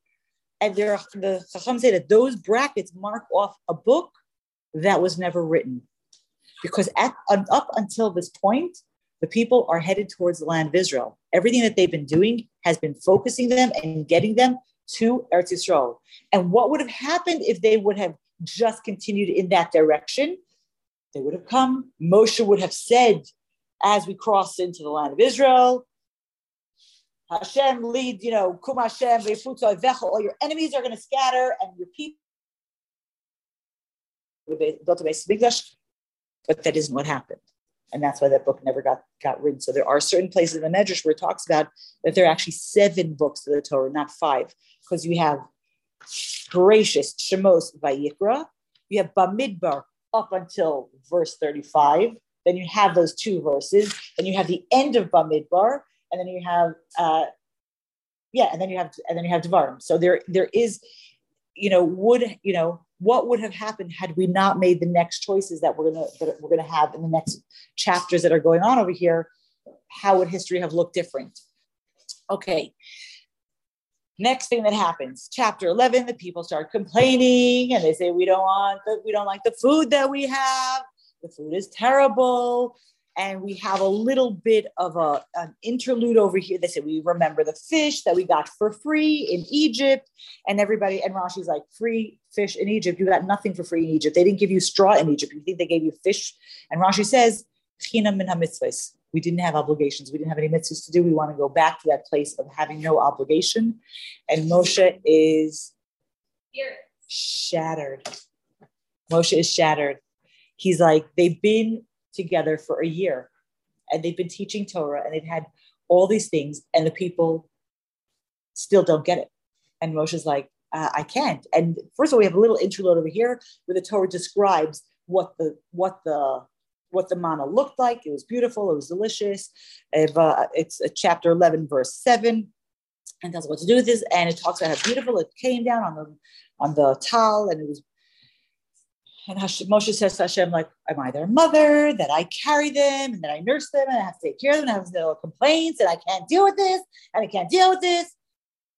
and there the Chacham say that those brackets mark off a book that was never written, because at up until this point, the people are headed towards the land of Israel. Everything that they've been doing has been focusing them and getting them to Eretz Yisrael. And what would have happened if they would have just continued in that direction? They would have come. Moshe would have said, as we cross into the land of Israel, Hashem lead, you know, Kum Hashem, all your enemies are going to scatter and your people built a base But that isn't what happened and that's why that book never got got written. So there are certain places in the Medrash where it talks about that there are actually seven books of the Torah, not five, because you have Bereishis Shemos Vayikra, you have Bamidbar up until verse thirty-five. Then you have those two verses. Then you have the end of Bamidbar, and then you have uh, yeah, and then you have and then you have Devarim. So there there is, you know, would you know what would have happened had we not made the next choices that we're gonna that we're gonna have in the next chapters that are going on over here? How would history have looked different? Okay. Next thing that happens, chapter 11, the people start complaining and they say, We don't want the, we don't like the food that we have. The food is terrible and we have a little bit of a, an interlude over here. They say we remember the fish that we got for free in Egypt, and everybody and Rashi's like free fish in Egypt. You got nothing for free in Egypt. They didn't give you straw in Egypt. You think they gave you fish? And Rashi says, we didn't have obligations. We didn't have any mitzvahs to do. We want to go back to that place of having no obligation. And Moshe is shattered. Moshe is shattered. He's like, they've been together for a year and they've been teaching Torah and they've had all these things and the people still don't get it. And Moshe's like, uh, I can't. And first of all, we have a little interlude over here where the Torah describes what the what the what the manna looked like. It was beautiful. It was delicious. Uh, it's a chapter 11, verse 7, and tells what to do with this. And it talks about how beautiful it came down on the on the tal, and it was and Hashem, Moshe says to Hashem, like, am I their mother? That I carry them and that I nurse them and I have to take care of them and I have no complaints and I can't deal with this and I can't deal with this.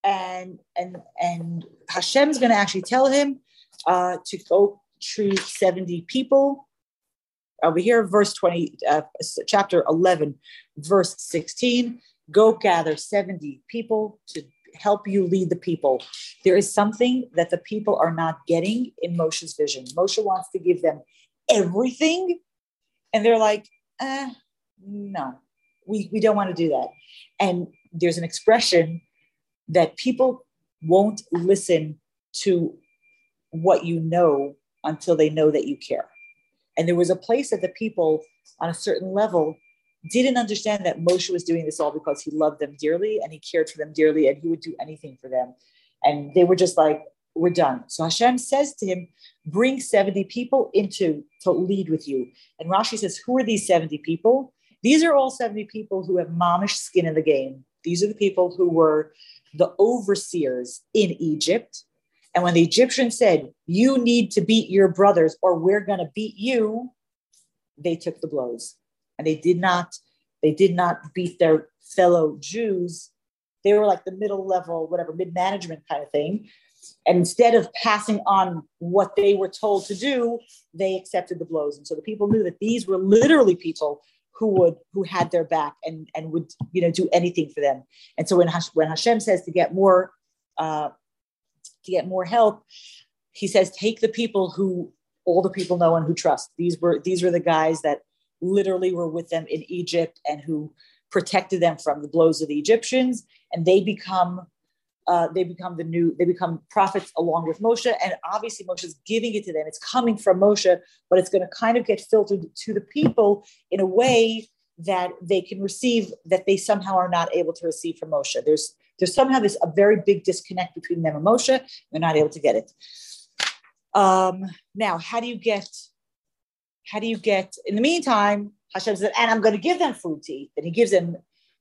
And and and Hashem's going to actually tell him uh, to go treat 70 people. Over here, verse 20, uh, chapter 11, verse 16. Go gather 70 people to help you lead the people. There is something that the people are not getting in Moshe's vision. Moshe wants to give them everything, and they're like, eh, no, we, we don't want to do that. And there's an expression that people won't listen to what you know until they know that you care. And there was a place that the people on a certain level didn't understand that Moshe was doing this all because he loved them dearly and he cared for them dearly and he would do anything for them. And they were just like, we're done. So Hashem says to him, bring 70 people into to lead with you. And Rashi says, who are these 70 people? These are all 70 people who have momish skin in the game. These are the people who were the overseers in Egypt. And when the Egyptians said, you need to beat your brothers or we're going to beat you, they took the blows and they did not they did not beat their fellow Jews. They were like the middle level, whatever, mid management kind of thing. And instead of passing on what they were told to do, they accepted the blows. And so the people knew that these were literally people who would who had their back and and would you know do anything for them. And so when Hash, when Hashem says to get more uh, to get more help, he says take the people who all the people know and who trust. These were these were the guys that literally were with them in Egypt and who protected them from the blows of the Egyptians, and they become uh, they become the new they become prophets along with Moshe, and obviously Moshe is giving it to them. It's coming from Moshe, but it's going to kind of get filtered to the people in a way that they can receive that they somehow are not able to receive from Moshe. There's there's somehow this a very big disconnect between them and Moshe. They're not able to get it. Um, now, how do you get how do you get, in the meantime, Hashem said, and I'm going to give them food to eat. And he gives them,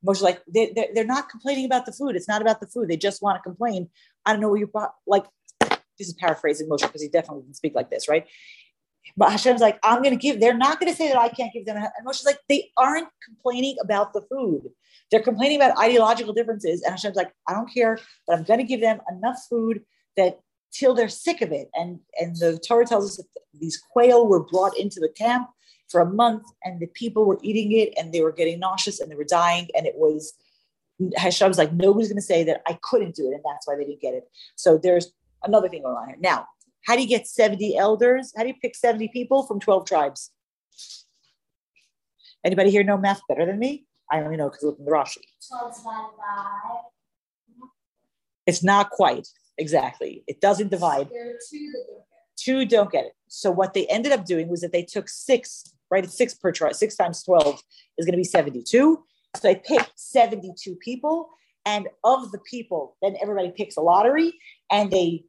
Moshe, like, they, they're, they're not complaining about the food. It's not about the food. They just want to complain. I don't know what you brought. Like, this is paraphrasing Moshe because he definitely didn't speak like this, right? But Hashem's like, I'm going to give, they're not going to say that I can't give them. And Moshe's like, they aren't complaining about the food. They're complaining about ideological differences. And Hashem's like, I don't care, but I'm going to give them enough food that till they're sick of it. And, and the Torah tells us that these quail were brought into the camp for a month and the people were eating it and they were getting nauseous and they were dying. And it was, Hashem was like, nobody's going to say that I couldn't do it. And that's why they didn't get it. So there's another thing going on here. Now, how do you get 70 elders? How do you pick 70 people from 12 tribes? Anybody here know math better than me? I only know because look in the Rashi. It's not quite. Exactly. It doesn't divide. There are two that don't get Two don't get it. So what they ended up doing was that they took six, right? It's six per try. Six times 12 is going to be 72. So they picked 72 people. And of the people, then everybody picks a lottery and they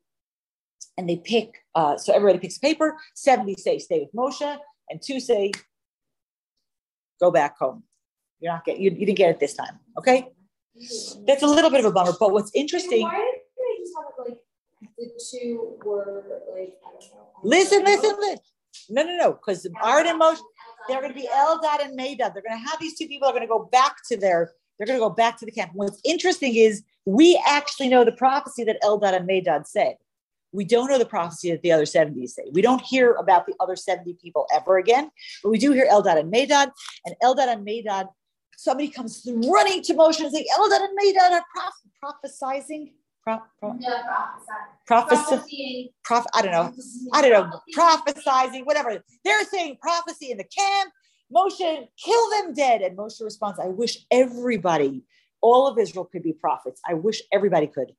and they pick, uh, so everybody picks a paper. 70 say stay with Moshe, and two say go back home. You're not getting you, you didn't get it this time. Okay. That's a little bit of a bummer. But what's interesting. Why did they just have it like the two were like I don't know. Listen, listen, listen. No, no, no. Because art and Moshe, they're going to be Eldad and Medad. They're going to have these two people are going to go back to their, they're going to go back to the camp. What's interesting is we actually know the prophecy that Eldad and Medad said. We don't know the prophecy that the other 70 say. We don't hear about the other 70 people ever again, but we do hear Eldad and Medad. And Eldad and Medad, somebody comes running to Moshe and saying, Eldad and Medad are proph- prophesizing. Pro- pro- Yeah, Prophesying. prof- I don't know. I don't know, prophesizing, whatever. They're saying prophecy in the camp. Moshe, kill them dead. And Moshe responds, I wish everybody, all of Israel could be prophets. I wish everybody could.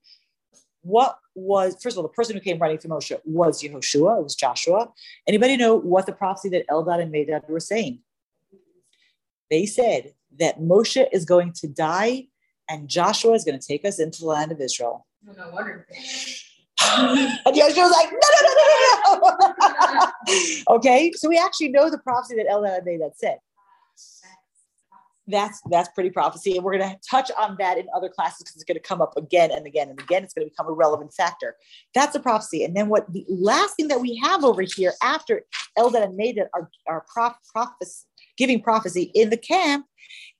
What was, first of all, the person who came running to Moshe was Yehoshua, it was Joshua. Anybody know what the prophecy that Eldad and Medad were saying? They said that Moshe is going to die and Joshua is going to take us into the land of Israel. No, wonder. and was like, no, no, no, no, no, no. okay, so we actually know the prophecy that Eldad and Medad said. That's that's pretty prophecy, and we're going to touch on that in other classes because it's going to come up again and again and again. It's going to become a relevant factor. That's a prophecy, and then what the last thing that we have over here after Eldad and Medad are are prof, prophes, giving prophecy in the camp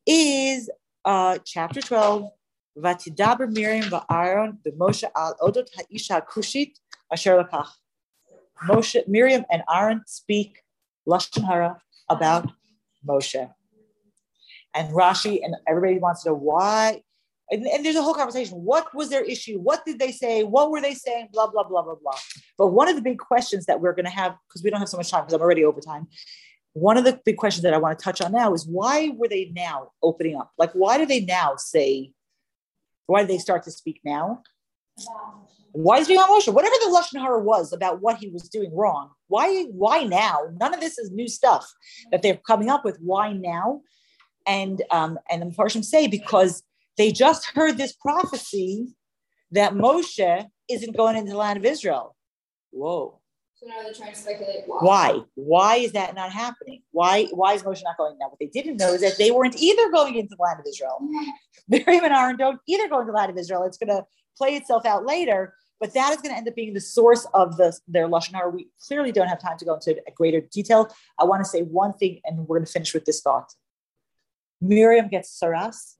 is uh, chapter twelve. Vatidaber Miriam va'Aaron b'Moshe al odot ha'isha kushit asher lakach. Moshe, Miriam, and Aaron speak lashon hara about Moshe. And Rashi and everybody wants to know why. And, and there's a whole conversation. What was their issue? What did they say? What were they saying? Blah blah blah blah blah. But one of the big questions that we're going to have because we don't have so much time because I'm already over time. One of the big questions that I want to touch on now is why were they now opening up? Like, why do they now say? Why did they start to speak now? Why is being on Moshe? Whatever the lashon hara was about what he was doing wrong, why? Why now? None of this is new stuff that they're coming up with. Why now? And um, and the Mepharshim say because they just heard this prophecy that Moshe isn't going into the land of Israel. Whoa. So now they're trying to speculate why. Why? Why is that not happening? Why why is Moshe not going now? What they didn't know is that they weren't either going into the land of Israel. Miriam and Aaron don't either go into the land of Israel. It's going to play itself out later, but that is going to end up being the source of the, their Lashon Hara. We clearly don't have time to go into greater detail. I want to say one thing, and we're going to finish with this thought. Miriam gets tzaraas,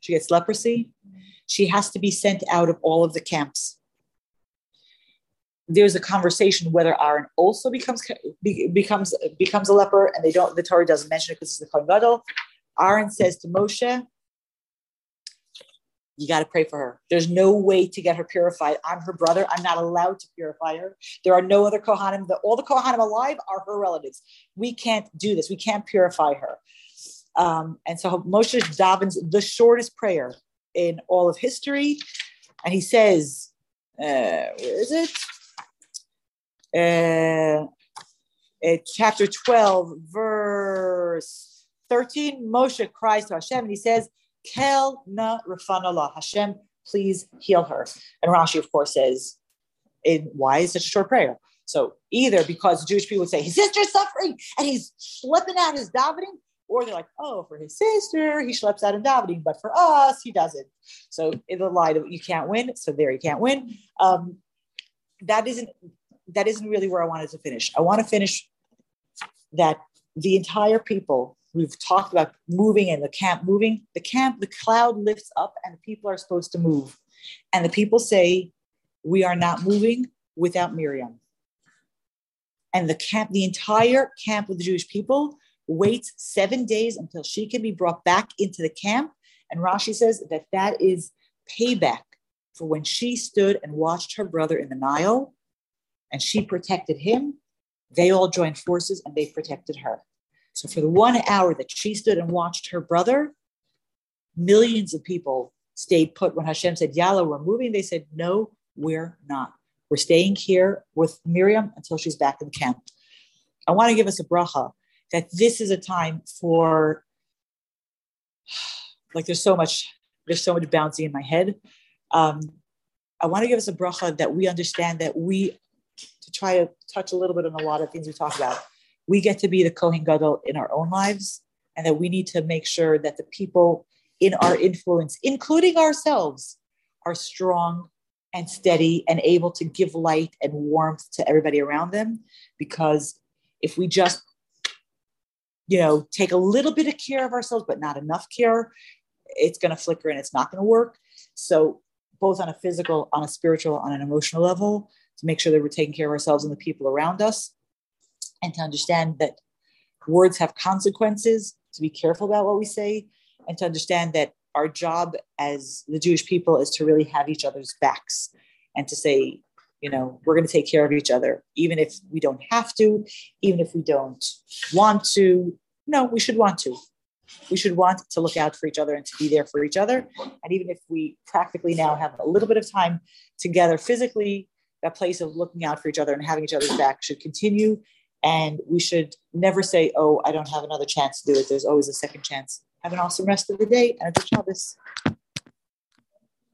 she gets leprosy. She has to be sent out of all of the camps there's a conversation whether Aaron also becomes becomes becomes a leper, and they don't. The Torah doesn't mention it because it's the Kohen Gadol. Aaron says to Moshe, "You got to pray for her. There's no way to get her purified. I'm her brother. I'm not allowed to purify her. There are no other Kohanim. The, all the Kohanim alive are her relatives. We can't do this. We can't purify her." Um, and so Moshe davens the shortest prayer in all of history, and he says, uh, "Where is it?" Uh, uh, chapter 12, verse 13, Moshe cries to Hashem and he says, Kel na rafanallah. Hashem, please heal her. And Rashi, of course, says, why is such a short prayer? So either because Jewish people would say his sister's suffering and he's schlepping out his davening, or they're like, oh, for his sister, he schleps out in davening, but for us, he doesn't. So in the light of you can't win, so there you can't win. Um, that isn't that isn't really where I wanted to finish. I want to finish that the entire people we've talked about moving and the camp moving, the camp, the cloud lifts up and the people are supposed to move. And the people say, We are not moving without Miriam. And the camp, the entire camp of the Jewish people waits seven days until she can be brought back into the camp. And Rashi says that that is payback for when she stood and watched her brother in the Nile and she protected him, they all joined forces and they protected her. So for the one hour that she stood and watched her brother, millions of people stayed put. When Hashem said, Yalla, we're moving, they said, No, we're not. We're staying here with Miriam until she's back in camp. I want to give us a bracha that this is a time for, like, there's so much, there's so much bouncing in my head. Um, I want to give us a bracha that we understand that we to try to touch a little bit on a lot of things we talk about. We get to be the Kohen Gadol in our own lives, and that we need to make sure that the people in our influence, including ourselves, are strong and steady and able to give light and warmth to everybody around them. Because if we just, you know, take a little bit of care of ourselves, but not enough care, it's going to flicker and it's not going to work. So, both on a physical, on a spiritual, on an emotional level, to make sure that we're taking care of ourselves and the people around us, and to understand that words have consequences, to be careful about what we say, and to understand that our job as the Jewish people is to really have each other's backs and to say, you know, we're going to take care of each other, even if we don't have to, even if we don't want to. No, we should want to. We should want to look out for each other and to be there for each other. And even if we practically now have a little bit of time together physically, that place of looking out for each other and having each other's back should continue. And we should never say, oh, I don't have another chance to do it. There's always a second chance. Have an awesome rest of the day and a good Shabbos.